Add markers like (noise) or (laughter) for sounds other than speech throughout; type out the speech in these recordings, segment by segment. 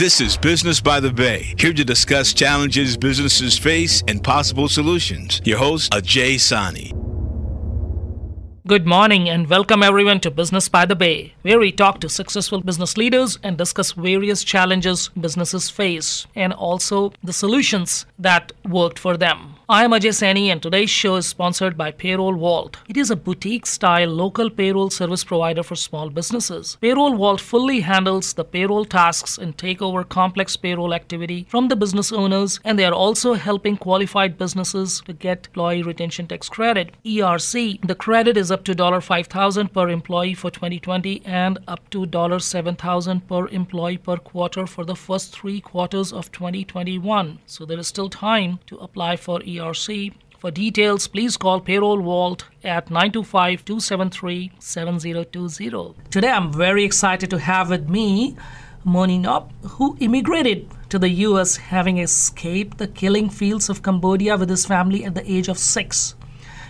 This is Business by the Bay, here to discuss challenges businesses face and possible solutions. Your host, Ajay Sani. Good morning and welcome everyone to Business by the Bay, where we talk to successful business leaders and discuss various challenges businesses face and also the solutions that worked for them. I am Ajay Sani and today's show is sponsored by Payroll Vault. It is a boutique style local payroll service provider for small businesses. Payroll Vault fully handles the payroll tasks and take over complex payroll activity from the business owners and they are also helping qualified businesses to get employee retention tax credit. ERC, the credit is up to $5,000 per employee for 2020 and up to $7,000 per employee per quarter for the first 3 quarters of 2021. So there is still time to apply for ERC. For details, please call Payroll Vault at 925 273 7020. Today, I'm very excited to have with me Moni Nop, who immigrated to the US having escaped the killing fields of Cambodia with his family at the age of six.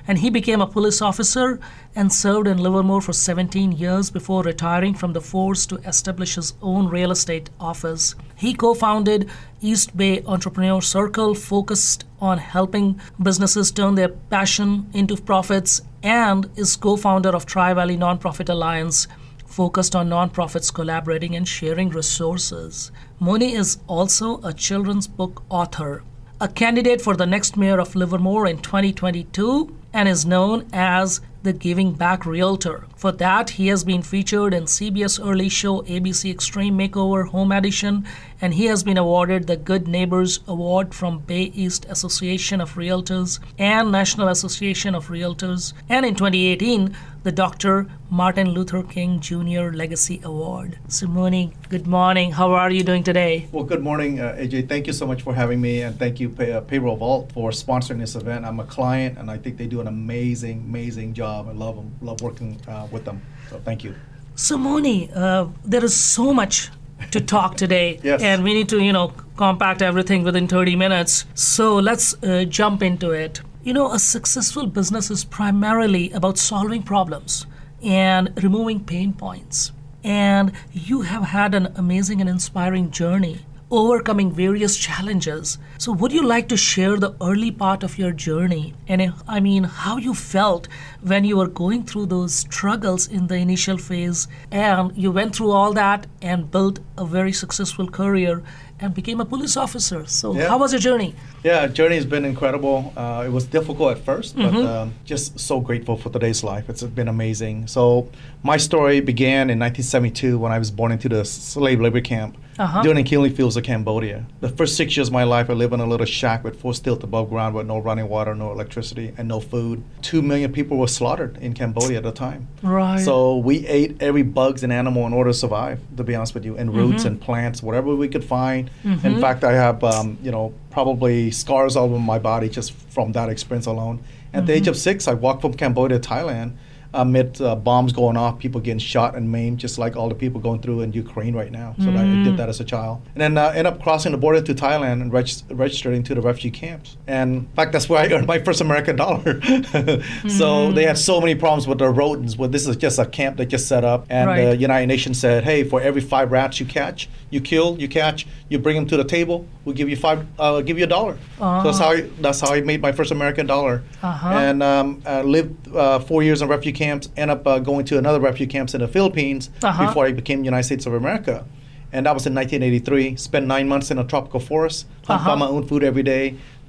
And he became a police officer and served in Livermore for 17 years before retiring from the force to establish his own real estate office. He co founded East Bay Entrepreneur Circle, focused on helping businesses turn their passion into profits, and is co founder of Tri Valley Nonprofit Alliance, focused on nonprofits collaborating and sharing resources. Moni is also a children's book author, a candidate for the next mayor of Livermore in 2022, and is known as the Giving Back Realtor. For that, he has been featured in CBS Early Show, ABC Extreme Makeover Home Edition, and he has been awarded the Good Neighbors Award from Bay East Association of Realtors and National Association of Realtors. And in 2018, the Dr. Martin Luther King Jr. Legacy Award. Simone, good morning. How are you doing today? Well, good morning, uh, AJ. Thank you so much for having me, and thank you, Pay, uh, Payroll Vault, for sponsoring this event. I'm a client, and I think they do an amazing, amazing job. I love them, love working uh, with them. So thank you. Simone, uh, there is so much to talk today, (laughs) Yes. and we need to, you know, compact everything within 30 minutes. So let's uh, jump into it. You know, a successful business is primarily about solving problems and removing pain points. And you have had an amazing and inspiring journey, overcoming various challenges. So, would you like to share the early part of your journey? And uh, I mean, how you felt when you were going through those struggles in the initial phase, and you went through all that and built a very successful career and became a police officer. So, Yeah. how was your journey? Yeah, journey has been incredible. Uh, it was difficult at 1st but um, just so grateful for today's life. It's been amazing. So, my story began in 1972 when I was born into the slave labor camp Uh-huh. during the killing fields of Cambodia. The first six years of my life, I lived in a little shack with four stilts above ground with no running water, no electricity, and no food. Two million people were slaughtered in Cambodia at the time. Right. So we ate every bugs and animal in order to survive. To be honest with you, and roots and plants, whatever we could find. In fact, I have um, you know probably scars all over my body just from that experience alone. At the age of six, I walked from Cambodia to Thailand amid uh, bombs going off, people getting shot and maimed, just like all the people going through in Ukraine right now. So I did that as a child, and then uh, ended up crossing the border to Thailand and reg- registered into the refugee camps. And in fact, that's where I earned my first American dollar. (laughs) so they had so many problems with the rodents. Well, this is just a camp they just set up, and Right. the United Nations said, "Hey, for every five rats you catch, you kill, you catch, you bring them to the table, we'll give you five, uh, give you a dollar." So that's how I, that's how I made my first American dollar, Uh-huh. and um, uh, lived uh, four years in refugee camps. End up uh, going to another refugee camps in the Philippines Uh-huh. before I became United States of America. And that was in 1983. Spent nine months in a tropical forest. Hunt Uh-huh. found my own food every day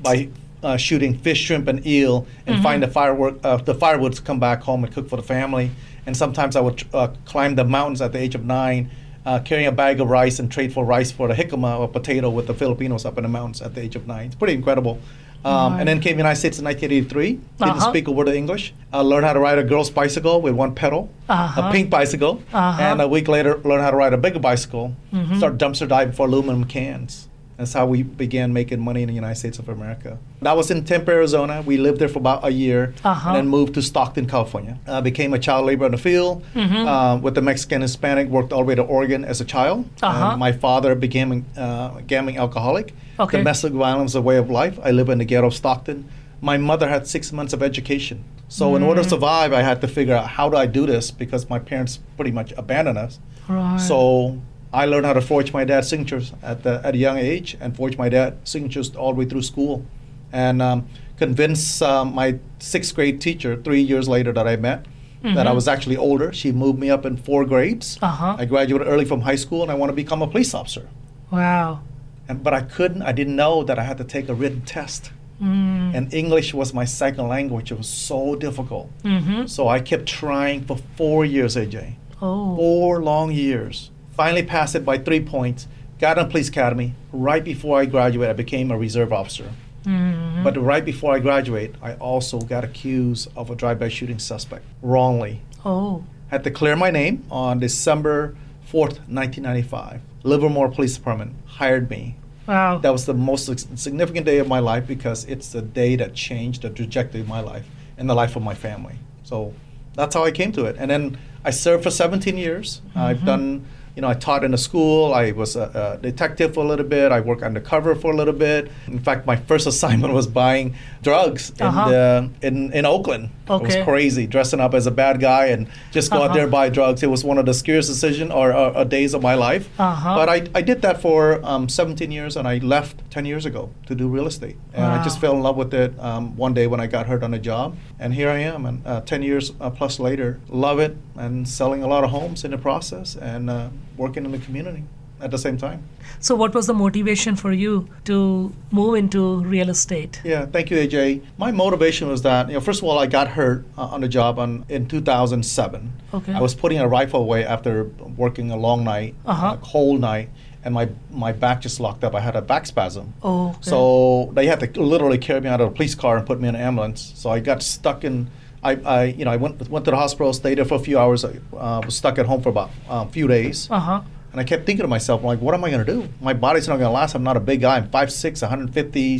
by uh, shooting fish, shrimp, and eel, and Mm-hmm. find the firework, uh, the firewood to come back home and cook for the family. And sometimes I would uh, climb the mountains at the age of nine, uh, carrying a bag of rice and trade for rice for the jicama or potato with the Filipinos up in the mountains at the age of nine. It's pretty incredible. Um, And then came to the United States in 1983. Didn't Uh-huh. speak a word of English. Uh, learned how to ride a girl's bicycle with one pedal, Uh-huh. a pink bicycle, Uh-huh. and a week later learned how to ride a bigger bicycle. Mm-hmm. Start dumpster diving for aluminum cans. That's how we began making money in the United States of America. That was in Tempe, Arizona. We lived there for about a year, Uh-huh. and then moved to Stockton, California. Uh, became a child laborer in the field Mm-hmm. uh, with the Mexican Hispanic. Worked all the way to Oregon as a child. Uh-huh. My father became uh, a gambling alcoholic. Okay. Domestic violence is a way of life. I live in the ghetto of Stockton. My mother had six months of education. So in Mm. order to survive, I had to figure out how do I do this because my parents pretty much abandoned us. Right. So I learned how to forge my dad's signatures at, the, at a young age and forge my dad's signatures all the way through school. And um, convince um, my sixth grade teacher three years later that I met that I was actually older. She moved me up in four grades. Uh-huh. I graduated early from high school and I want to become a police officer. Wow. And, but I couldn't, I didn't know that I had to take a written test. Mm. And English was my second language. It was so difficult. Mm-hmm. So I kept trying for four years, AJ. Oh. Four long years. Finally passed it by three points. Got on police academy. Right before I graduated, I became a reserve officer. Mm-hmm. But right before I graduate, I also got accused of a drive-by shooting suspect wrongly. Oh. Had to clear my name on December 4th, 1995. Livermore Police Department hired me. Wow. That was the most significant day of my life because it's the day that changed the trajectory of my life and the life of my family. So that's how I came to it. And then I served for 17 years. I've done, you know, I taught in a school. I was a, a detective for a little bit. I worked undercover for a little bit. In fact, my (laughs) first assignment was buying drugs in, Uh-huh. the, in, in Oakland. It was crazy, dressing up as a bad guy and just go out Uh-huh. there and buy drugs. It was one of the scariest decisions or, or, or days of my life. Uh-huh. But I, I did that for um, 17 years and I left 10 years ago to do real estate. And I just fell in love with it um, one day when I got hurt on a job. And here I am, and uh, 10 years uh, plus later, love it and selling a lot of homes in the process and uh, working in the community at the same time. So, what was the motivation for you to move into real estate? Yeah, thank you, AJ. My motivation was that, you know, first of all, I got hurt uh, on the job on, in 2007. Okay. I was putting a rifle away after working a long night, Uh-huh. a cold night, and my, my back just locked up. I had a back spasm. Oh. okay. So they had to literally carry me out of a police car and put me in an ambulance. So I got stuck in. I, I you know I went went to the hospital, stayed there for a few hours. I uh, was stuck at home for about a few days, Uh huh. and I kept thinking to myself, like, what am I going to do? My body's not going to last. I'm not a big guy. I'm 5'6", 150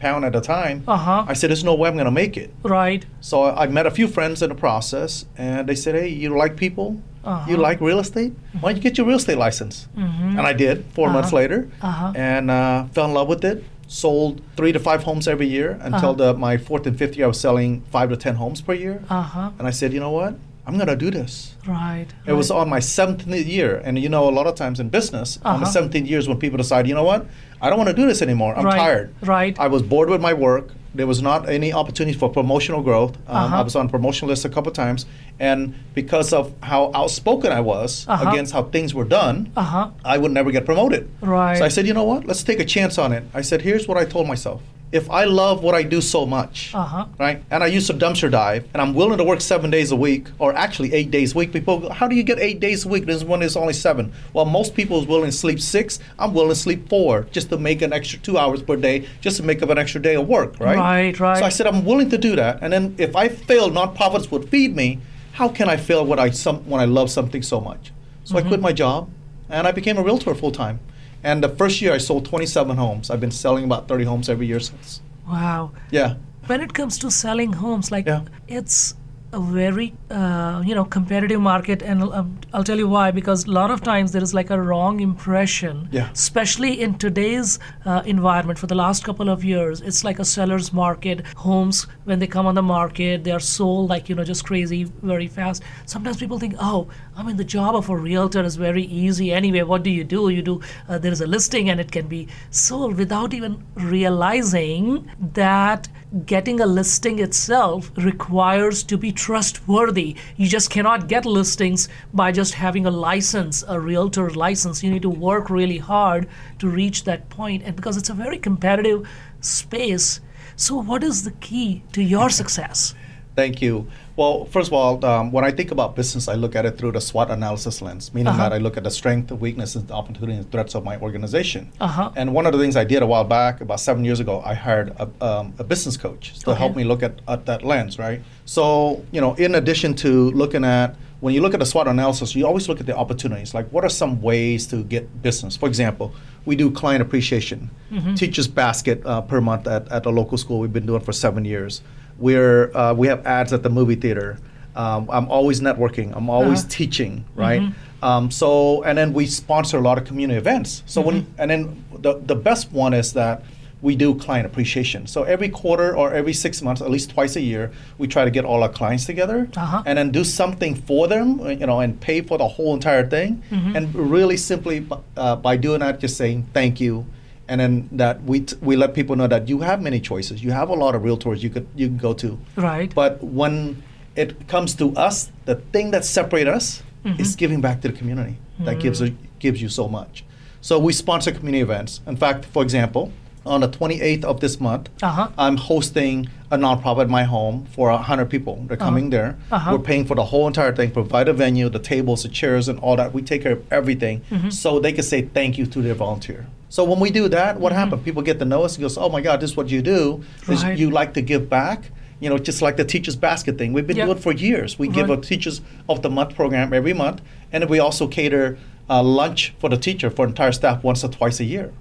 pound at a time. Uh huh. I said, there's no way I'm going to make it. Right. So I I met a few friends in the process, and they said, hey, you like people? Uh-huh. You like real estate? Why don't you get your real estate license? Mm-hmm. And I did 4 months Uh-huh. later, Uh-huh. and uh, fell in love with it. Sold three to five homes every year until Uh-huh. the, my fourth and fifth year. I was selling five to ten homes per year, Uh huh. and I said, you know what? I'm gonna do this. Right. It was on my 17th year, and you know, a lot of times in business, on the Uh-huh. 17th years when people decide, you know what, I don't want to do this anymore. I'm Right, tired. right. I was bored with my work. There was not any opportunity for promotional growth. Um, Uh-huh. I was on promotion list a couple of times, and because of how outspoken I was Uh-huh. against how things were done, Uh huh. I would never get promoted. Right. So I said, you know what? Let's take a chance on it. I said, here's what I told myself. If I love what I do so much, Uh huh. right, and I used to dumpster dive, and I'm willing to work seven days a week, or actually eight days a week, people go, how do you get eight days a week? This one is only seven. Well, most people is willing to sleep six. I'm willing to sleep four just to make an extra two hours per day, just to make up an extra day of work, right? Right, right. So I said, I'm willing to do that. And then if I fail, nonprofits would feed me. How can I fail when I, some, when I love something so much? So I quit my job, and I became a realtor full time. And the first year, I sold 27 homes. I've been selling about 30 homes every year since. Wow. Yeah. When it comes to selling homes, like Yeah. it's a very uh, you know competitive market, and um, I'll tell you why. Because a lot of times there is like a wrong impression, Yeah. especially in today's uh, environment. For the last couple of years, it's like a seller's market. Homes when they come on the market, they are sold like you know just crazy, very fast. Sometimes people think, oh, I mean the job of a realtor is very easy anyway. What do you do? You do uh, there is a listing and it can be sold without even realizing that getting a listing itself requires to be trustworthy. You just cannot get listings by just having a license, a realtor license. You need to work really hard to reach that point, and because it's a very competitive space. So, what is the key to your success? Thank you. Well, first of all, um, when I think about business, I look at it through the SWOT analysis lens, meaning Uh-huh. that I look at the strength, the weaknesses, the opportunities, and threats of my organization. Uh-huh. And one of the things I did a while back, about seven years ago, I hired a, um, a business coach to Okay. help me look at, at that lens, right? So, you know, in addition to looking at when you look at the SWOT analysis, you always look at the opportunities. Like, what are some ways to get business? For example, we do client appreciation, teachers basket uh, per month at, at a local school. We've been doing for seven years. We're uh, we have ads at the movie theater. Um, I'm always networking. I'm always Uh-huh. teaching, right? Um, so and then we sponsor a lot of community events. So when and then the the best one is that we do client appreciation. So every quarter or every six months, at least twice a year, we try to get all our clients together Uh-huh. and then do something for them, you know, and pay for the whole entire thing. Mm-hmm. And really simply uh, by doing that, just saying thank you, and then that we t- we let people know that you have many choices. You have a lot of realtors you could you can go to. Right. But when it comes to us, the thing that separates us Mm-hmm. is giving back to the community. That gives a, gives you so much. So we sponsor community events. In fact, for example, on the 28th of this month, Uh-huh. I'm hosting a nonprofit in my home for 100 people. They're coming there. Uh-huh. We're paying for the whole entire thing, provide a venue, the tables, the chairs, and all that. We take care of everything Mm-hmm. so they can say thank you to their volunteer. So when we do that, what happens? People get to know us and goes, oh my God, this is what you do. Is Mm-hmm. Right. you like to give back. You know, just like the Teachers Basket thing. We've been Yep. doing it for years. We give a Teachers of the Month program every month, and we also cater uh, lunch for the teacher for entire staff once or twice a year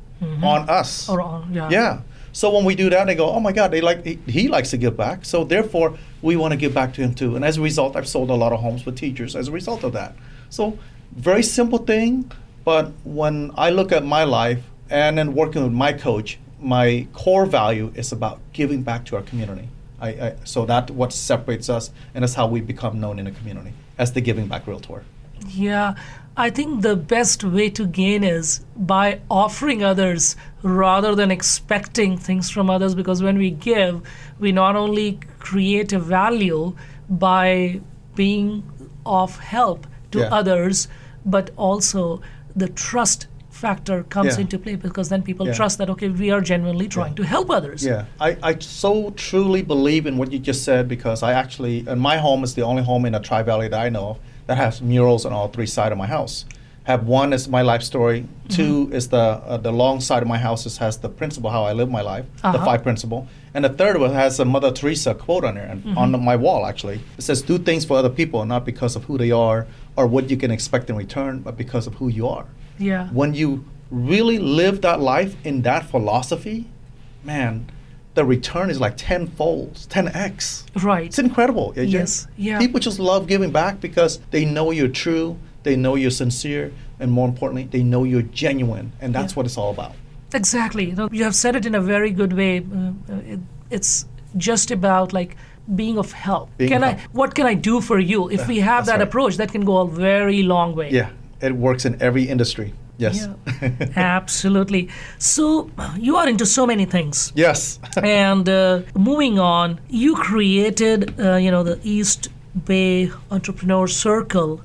on us. Or on- yeah. Yeah. So when we do that, they go, "Oh my God, they like he, he likes to give back." So therefore, we want to give back to him too. And as a result, I've sold a lot of homes with teachers as a result of that. So very simple thing, but when I look at my life and then working with my coach, my core value is about giving back to our community. I, I, so that's what separates us, and that's how we become known in the community as the Giving Back Realtor. Yeah, I think the best way to gain is by offering others rather than expecting things from others because when we give, we not only create a value by being of help to Yeah. others, but also the trust factor comes Yeah. into play because then people Yeah. trust that okay we are genuinely trying to help others Yeah, I, I so truly believe in what you just said because I actually, and my home is the only home in the Tri Valley that I know of that has murals on all three sides of my house. Have one is my life story. Mm-hmm. Two is the uh, the long side of my house is, has the principle how I live my life, the Uh-huh. five principle, and the third one has a Mother Teresa quote on there and Mm-hmm. on my wall actually. It says, "Do things for other people, not because of who they are or what you can expect in return, but because of who you are." Yeah when you really live that life in that philosophy, man, the return is like tenfold, 10x. right It's incredible. Yes, yeah. People just love giving back because they know you're true, they know you're sincere, and more importantly, they know you're genuine. And that's Yeah. what it's all about. Exactly. You have said it in a very good way. Uh, uh, it, it's just about like being of help. Being can of I? help. What can I do for you? If (laughs) we have that right. approach, that can go a very long way. Yeah, it works in every industry. Yes. (laughs) Absolutely. So you are into so many things. yes. (laughs) and uh, moving on, you created, uh, you know, the East Bay Entrepreneur Circle.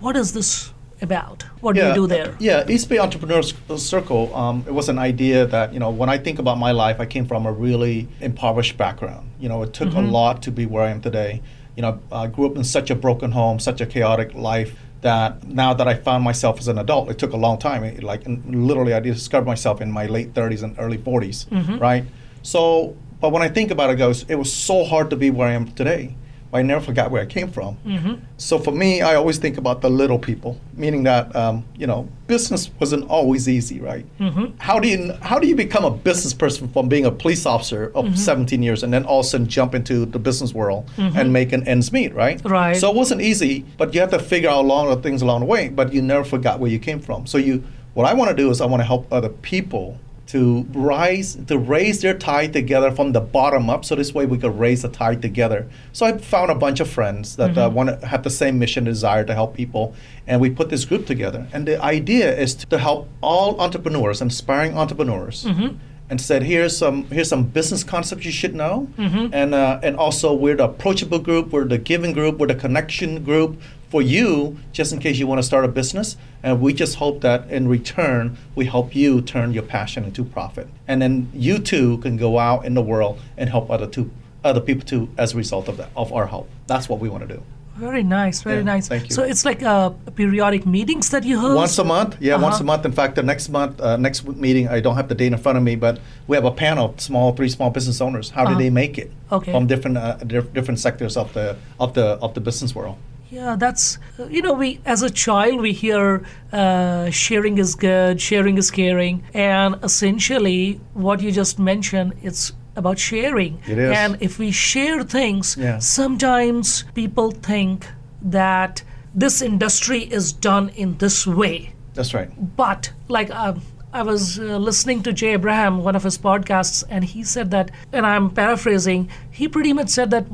What is this about? What do you do there? Yeah, East Bay Entrepreneur Circle. Um, it was an idea that you know when I think about my life, I came from a really impoverished background. You know, it took Mm-hmm. a lot to be where I am today. You know, I grew up in such a broken home, such a chaotic life that now that I found myself as an adult, it took a long time. It, like literally, I discovered myself in my late 30s and early 40s, Mm-hmm. right? So, but when I think about it, it goes, it was so hard to be where I am today. I never forgot where I came from. Mm-hmm. So for me, I always think about the little people, meaning that um, you know, business wasn't always easy, right? Mm-hmm. How do you how do you become a business person from being a police officer of Mm-hmm. 17 years and then all of a sudden jump into the business world and make an ends meet, right? Right. So it wasn't easy, but you have to figure out a lot of things along the way. But you never forgot where you came from. So you, what I want to do is I want to help other people to rise to raise their tide together from the bottom up. So this way we could raise the tide together. So i found a bunch of friends that uh, want to have the same mission desire to help people and we put this group together. And the idea is to help all entrepreneurs inspiring entrepreneurs and said here's some here's some business concepts you should know. And uh, and also we're the approachable group we're the giving group we're the connection group for you just in case you want to start a business and we just hope that in return we help you turn your passion into profit and then you too can go out in the world and help other two other people too as a result of that of our help that's what we want to do Very nice, very Yeah, nice. thank you. So it's like uh, periodic meetings that you host. once a month yeah once Uh-huh. a month in fact the next month uh, next meeting i don't have the date in front of me but we have a panel of small three small business owners how Uh-huh. did they make it Okay. from different uh, dif- different sectors of the of the of the business world Yeah, that's you know we as a child we hear uh, sharing is good, sharing is caring, and essentially what you just mentioned it's about sharing. It is. And if we share things, Yeah. sometimes people think that this industry is done in this way. that's right But like um, I was uh, listening to Jay Abraham, one of his podcasts, and he said that, and I'm paraphrasing, he pretty much said that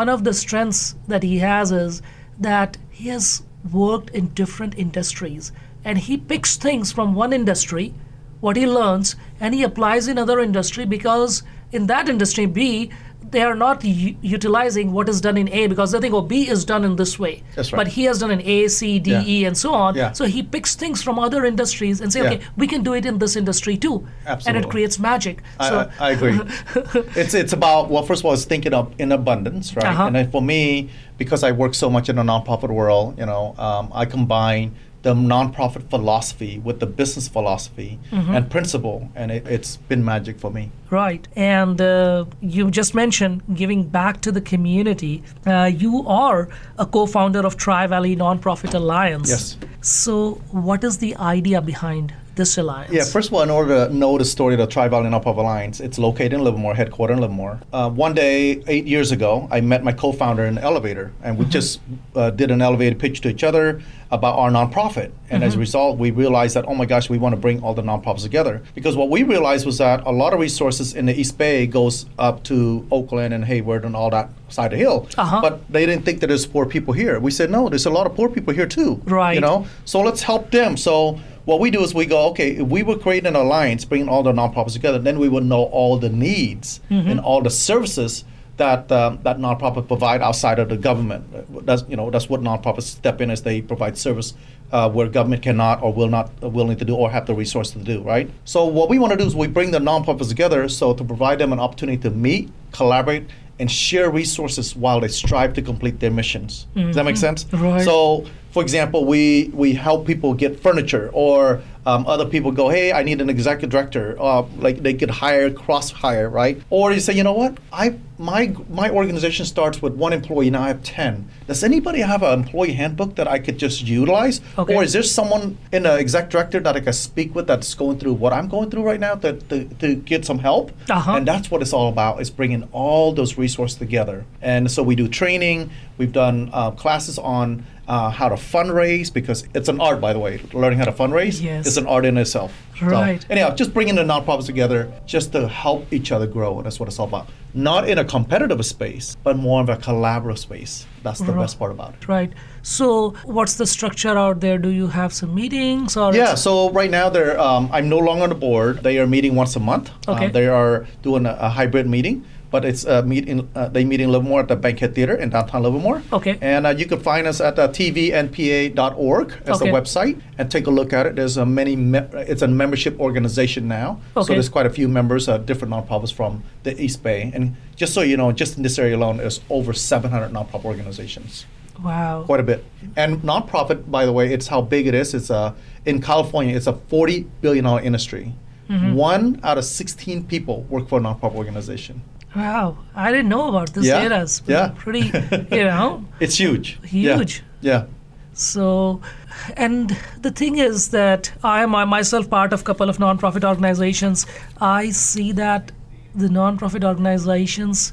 one of the strengths that he has is that he has worked in different industries and he picks things from one industry, what he learns, and he applies in other industry because in that industry B, they are not u- utilizing what is done in A because they think, oh, B is done in this way. That's right. But he has done in A, C, D, E, Yeah. and so on. Yeah. So he picks things from other industries and say, Yeah. okay, we can do it in this industry too. Absolutely. And it creates magic. I, so, I, I agree. (laughs) it's it's about well, first of all, it's thinking of in abundance, right? Uh-huh. And for me, because I work so much in the nonprofit world, you know, um, I combine the nonprofit philosophy with the business philosophy Mm-hmm. and principle, and it, it's been magic for me. Right. And uh, you just mentioned giving back to the community. Uh, you are a co founder of Tri Valley Nonprofit Alliance. Yes. So, what is the idea behind this alliance? Yeah, first of all, in order to know the story of the Tri Valley Nonprofit Alliance, it's located in Livermore, headquartered in Livermore. Uh, one day, eight years ago, I met my co founder in an elevator, and we just uh, did an elevator pitch to each other about our nonprofit. And as a result, we realized that, oh my gosh, we want to bring all the nonprofits together. Because what we realized was that a lot of resources in the East Bay goes up to Oakland and Hayward and all that side of the hill. Uh-huh. But they didn't think that there's poor people here. We said, no, there's a lot of poor people here too. Right. You know, so let's help them. So what we do is we go, okay, if we would create an alliance, bringing all the nonprofits together, then we would know all the needs and all the services that um, that nonprofit provide outside of the government. That's you know that's what nonprofits step in as they provide service uh, where government cannot or will not uh, willing to do or have the resource to do. Right. So what we want to do is we bring the nonprofits together so to provide them an opportunity to meet, collaborate, and share resources while they strive to complete their missions. Does that make mm-hmm. sense? Right. So, for example, we we help people get furniture, or um, other people go, "Hey, I need an executive director." Uh, like they could hire, cross hire, right? Or you say, "You know what? I my my organization starts with one employee. Now I have ten. Does anybody have an employee handbook that I could just utilize? Okay. Or is there someone in the exec director that I can speak with that's going through what I'm going through right now to, to, to get some help? Uh-huh. And that's what it's all about is bringing all those resources together and so we do training we've done uh, classes on uh, how to fundraise because it's an art by the way learning how to fundraise Yes. is an art in itself Right. so, anyhow just bringing the nonprofits together just to help each other grow that's what it's all about not in a competitive space but more of a collaborative space that's the Right. best part about it Right. So, what's the structure out there? Do you have some meetings or? Yeah, so right now they're um, I'm no longer on the board. They are meeting once a month. Okay. Um, they are doing a, a hybrid meeting, but it's a meet in, uh, they meet in Livermore at the Bankhead Theater in downtown Livermore. Okay. And uh, you can find us at uh, tvnpa.org as Okay. the website and take a look at it. There's a many me- it's a membership organization now. Okay. So there's quite a few members, uh, different nonprofits from the East Bay. And just so you know, just in this area alone, there's over 700 nonprofit organizations Wow. quite a bit. And nonprofit, by the way, it's how big it is. It's a in California, it's a forty billion dollar industry. Mm-hmm. One out of sixteen people work for a nonprofit organization. Wow. I didn't know about this Yeah. It's Yeah. Pretty, you know. (laughs) It's huge. Yeah. Huge. Yeah. So, and the thing is that I am myself part of a couple of nonprofit organizations. I see that the nonprofit organizations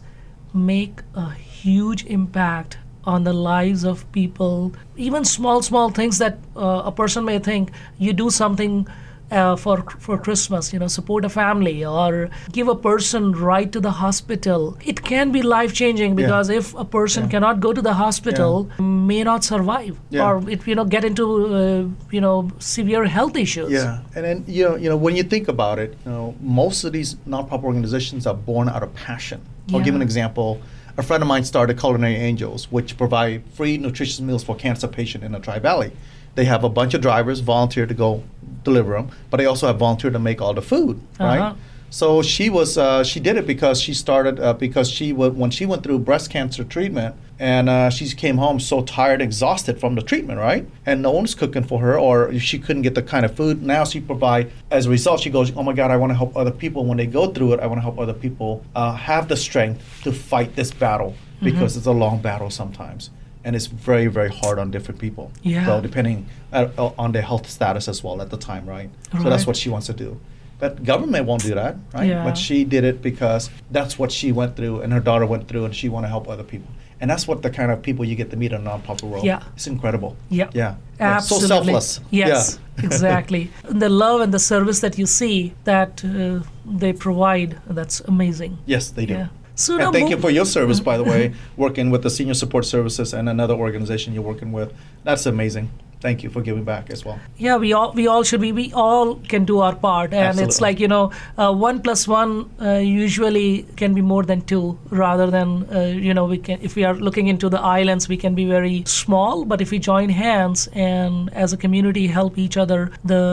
make a huge impact on the lives of people. Even small, small things that uh, a person may think you do something. Uh, for for Christmas, you know, support a family or give a person right to the hospital. It can be life changing because if a person Yeah. cannot go to the hospital, may not survive Yeah. or it you know get into uh, you know severe health issues Yeah, and then you know, you know, when you think about it, you know, most of these nonprofit organizations are born out of passion. I'll give an example. A friend of mine started Culinary Angels, which provide free nutritious meals for cancer patients in the Tri Valley. They have a bunch of drivers volunteer to go deliver them, but they also have volunteer to make all the food, Uh-huh. right? So she was uh, she did it because she started uh, because she w- when she went through breast cancer treatment and uh, she came home so tired, exhausted from the treatment, right? And no one's cooking for her, or she couldn't get the kind of food. Now she provide. As a result, she goes, "Oh my God, I want to help other people. When they go through it, I want to help other people uh, have the strength to fight this battle because it's a long battle sometimes." And it's very, very hard on different people. Yeah. So depending uh, uh, on their health status as well at the time, right? right So that's what she wants to do. But government won't do that, right? Yeah. But she did it because that's what she went through and her daughter went through and she want to help other people. And that's what the kind of people you get to meet in the nonprofit world. Yeah. It's incredible. Yeah. Yeah. Yeah. So Absolutely. selfless. Yes, Yeah. (laughs) exactly. The love and the service that you see that uh, they provide, that's amazing. Yes, they do. Yeah. And thank you for your service, by the way, (laughs) working with the Senior Support Services and another organization you're working with. That's amazing. Thank you for giving back as well. yeah we all we all should be we all can do our part and it's like you know uh, one plus one uh, usually can be more than two rather than uh, you know we can if we are looking into the islands we can be very small but if we join hands and as a community help each other the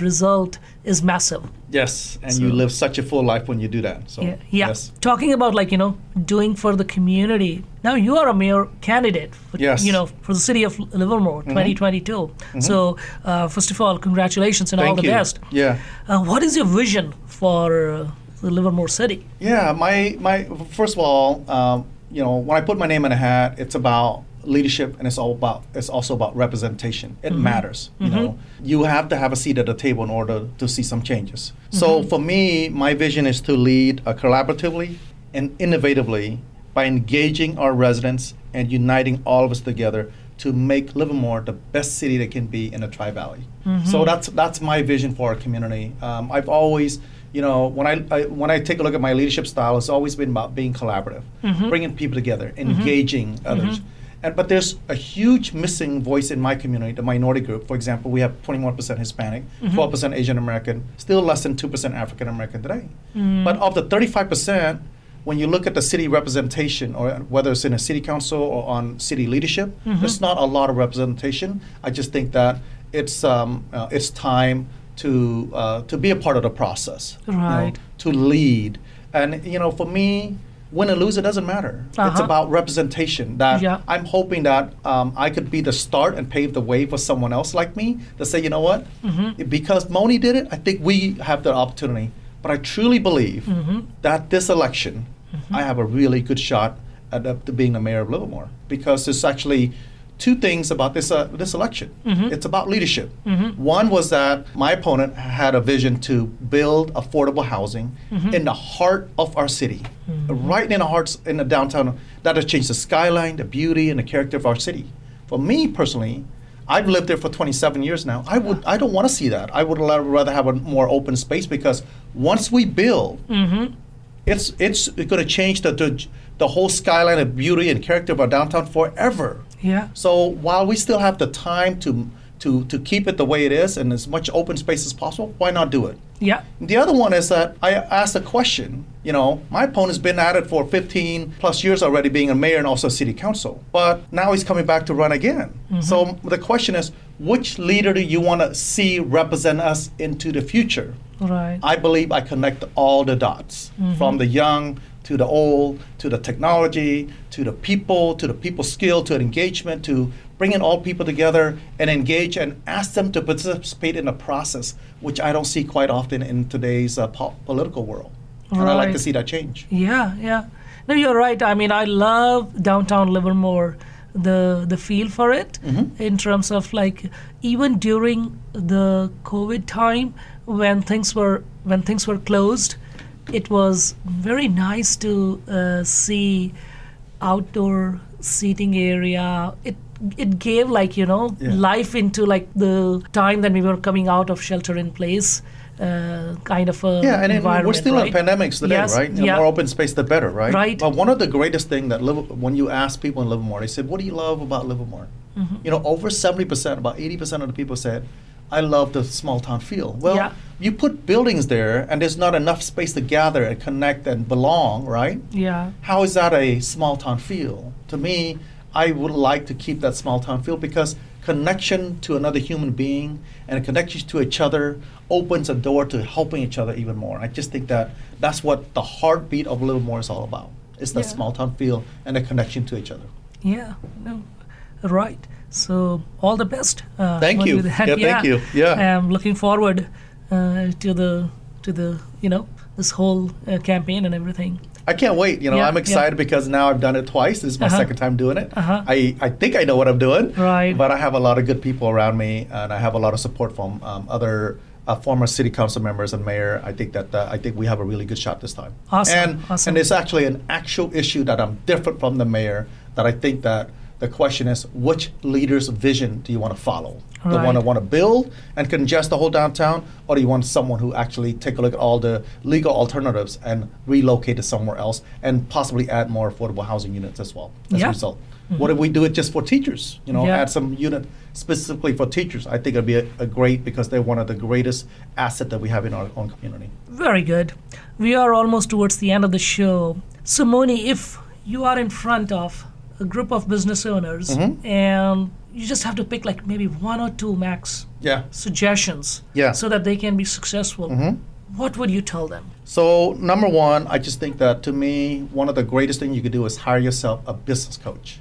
result is massive Yes, and you live such a full life when you do that. So yeah, yeah. yes. Talking about like you know doing for the community. Now you are a mayor candidate. For, Yes. Mm-hmm. You know for the city of Livermore, 2022. So uh, first of all, congratulations and all the you. best. Yeah. Uh, what is your vision for uh, the Livermore city? Yeah, my my first of all, um, you know, when I put my name in a hat, it's about leadership and it's all about it's also about representation. It mm-hmm. matters. You mm-hmm. know, you have to have a seat at the table in order to see some changes. So mm-hmm. for me, my vision is to lead uh, collaboratively and innovatively by engaging our residents and uniting all of us together to make Livermore the best city that can be in the Tri Valley. So that's that's my vision for our community. Um, I've always, you know, when I, I when I take a look at my leadership style, it's always been about being collaborative, bringing people together, engaging others. And but there's a huge missing voice in my community, the minority group. For example, we have 21% Hispanic, 12% Asian American, still less than 2% African American today. But of the 35%, when you look at the city representation, or whether it's in a city council or on city leadership, there's not a lot of representation. I just think that it's um, uh, it's time to uh, to be a part of the process, you know, Right. to lead, and you know, for me, win or lose, it doesn't matter. It's Uh-huh. about representation. That Yeah. I'm hoping that um, I could be the start and pave the way for someone else like me to say, you know what, Mm-hmm. because Moni did it, I think we have the opportunity. But I truly believe Mm-hmm. that this election, I have a really good shot at, being the mayor of Livermore because there's actually two things about this uh, this election. Mm-hmm. It's about leadership. One was that my opponent had a vision to build affordable housing Mm-hmm. in the heart of our city, Mm-hmm. right in the hearts in the downtown. That has changed the skyline, the beauty, and the character of our city. For me personally, I've lived there for 27 years now. I would I don't want to see that. I would rather have a more open space because once we build, mm-hmm. it's it's going to change the, the the whole skyline of beauty and character of our downtown forever. Yeah. So while we still have the time to to to keep it the way it is and as much open space as possible, why not do it? Yeah. The other one is that I asked a question. You know, my opponent's been at it for 15 plus years already, being a mayor and also city council. But now he's coming back to run again. Mm-hmm. So the question is, which leader do you want to see represent us into the future? Right. I believe I connect all the dots mm-hmm. from the young to the old to the technology to the people to the people skill to engagement to bringing all people together and engage and ask them to participate in the process, which I don't see quite often in today's uh, po- political world. And I like to see that change. Yeah, yeah. No, you're right. I mean, I love downtown Livermore, the the feel for it Mm-hmm. in terms of like even during the COVID time when things were when things were closed, it was very nice to uh, see outdoor seating area. It it gave like you know Yeah. life into like the time that we were coming out of shelter in place. Uh, kind of a Yeah, and we're still right? in pandemics today, Yes, right? The yeah. more open space, the better, right? Right. But one of the greatest thing that when you ask people in Livermore, they said, "What do you love about Livermore?" Mm-hmm. You know, over seventy percent, about eighty percent of the people said, "I love the small town feel." Well, Yeah. you put buildings there, and there's not enough space to gather and connect and belong, right? Yeah. How is that a small town feel? To me, I would like to keep that small town feel because connection to another human being and a connection to each other opens a door to helping each other even more. I just think that that's what the heartbeat of Livermore is all about. It's that Yeah. small town feel and the connection to each other. Yeah, no, right. So all the best. Uh, Thank you. with. Yeah, thank you. Yeah. I'm looking forward uh, to the to the you know this whole uh, campaign and everything. I can't wait. You know, Yeah, I'm yeah. excited because now I've done it twice. This is my Uh-huh. second time doing it. Uh-huh. I, I think I know what I'm doing. Right. But I have a lot of good people around me, and I have a lot of support from um, other uh, former city council members and mayor. I think that uh, I think we have a really good shot this time. Awesome, And awesome. and it's actually an actual issue that I'm different from the mayor that I think that the question is which leader's vision do you want to follow? The Right. one that want to build and congest the whole downtown, or do you want someone who actually take a look at all the legal alternatives and relocate it somewhere else and possibly add more affordable housing units as well as Yeah. a result? Mm-hmm. What if we do it just for teachers? You know, Yeah. add some unit specifically for teachers. I think it'd be a, a great because they're one of the greatest asset that we have in our own community. Very good. We are almost towards the end of the show. So, Moni, if you are in front of a group of business owners Mm-hmm. and you just have to pick like maybe one or two max Yeah. suggestions Yeah. so that they can be successful, what would you tell them? So number one, I just think that to me, one of the greatest things you could do is hire yourself a business coach,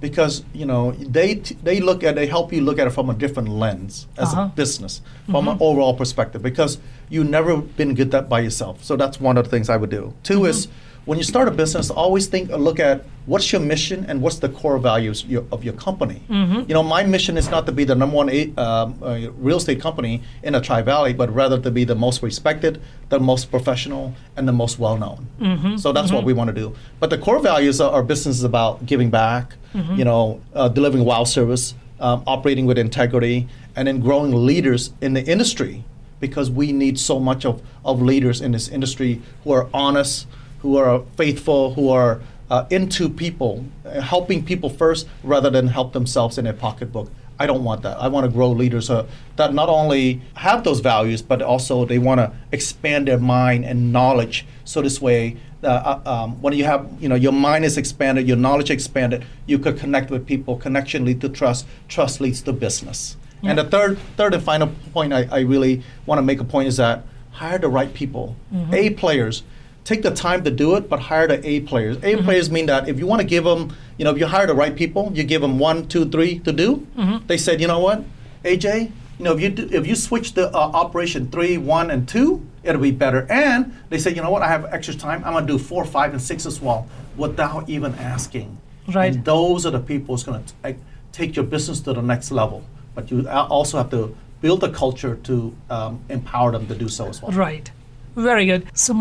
because you know they t- they look at they help you look at it from a different lens as Uh-huh. a business, from an overall perspective, because you've never been good at by yourself. So that's one of the things I would do. 2 is when you start a business, always think look at what's your mission and what's the core values your, of your company. You know, my mission is not to be the number one um, uh, real estate company in a Tri Valley, but rather to be the most respected, the most professional, and the most well known. So that's what we want to do. But the core values of our business is about giving back, you know, uh, delivering wow service, um, operating with integrity, and then growing leaders in the industry because we need so much of, of leaders in this industry who are honest, who are faithful, who are uh, into people, helping people first rather than help themselves in their pocketbook. I don't want that. I want to grow leaders uh, that not only have those values, but also they want to expand their mind and knowledge. So this way, uh, uh, um, when you have, you know, your mind is expanded, your knowledge expanded, you could connect with people. Connection leads to trust. Trust leads to business. And the third, third and final point I, I really want to make a point is that hire the right people, A players. Take the time to do it, but hire the A players. A players mean that if you want to give them, you know, if you hire the right people, you give them one, two, three to do. They said, you know what, AJ, you know, if you do, if you switch the uh, operation three, one, and two, it'll be better. And they said, you know what, I have extra time. I'm gonna do four, five, and six as well, without even asking. Right. And those are the people who's going to take your business to the next level. But you also have to build a culture to um, empower them to do so as well. Right. Very good. So,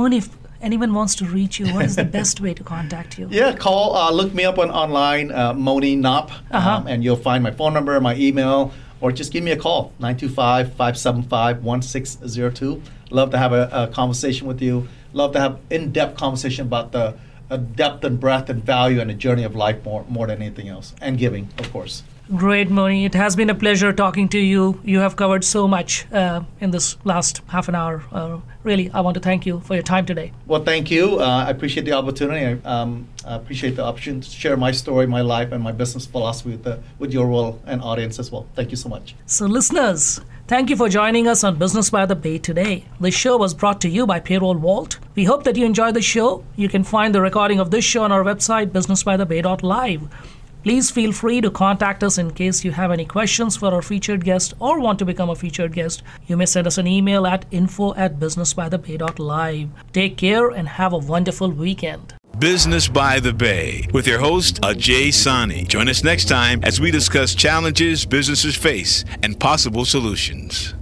anyone wants to reach you, what is the best way to contact you? Yeah, call, uh, look me up on online, uh, Moni Nop, Uh-huh. um, and you'll find my phone number, my email, or just give me a call, 925 575 1602. Love to have a, a conversation with you. Love to have in depth conversation about the uh, depth and breadth and value and the journey of life more, more than anything else, and giving, of course. Great, Moni. It has been a pleasure talking to you. You have covered so much uh, in this last half an hour. Uh, really, I want to thank you for your time today. Well, thank you. Uh, I appreciate the opportunity. I um, I appreciate the opportunity to share my story, my life, and my business philosophy with, the, with your role and audience as well. Thank you so much. So, listeners, thank you for joining us on Business by the Bay today. This show was brought to you by Payroll Vault. We hope that you enjoyed the show. You can find the recording of this show on our website, businessbythebay.live. Please feel free to contact us in case you have any questions for our featured guest or want to become a featured guest. You may send us an email at info at businessbythebay.live. Take care and have a wonderful weekend. Business by the Bay with your host, Ajay Sani. Join us next time as we discuss challenges businesses face and possible solutions.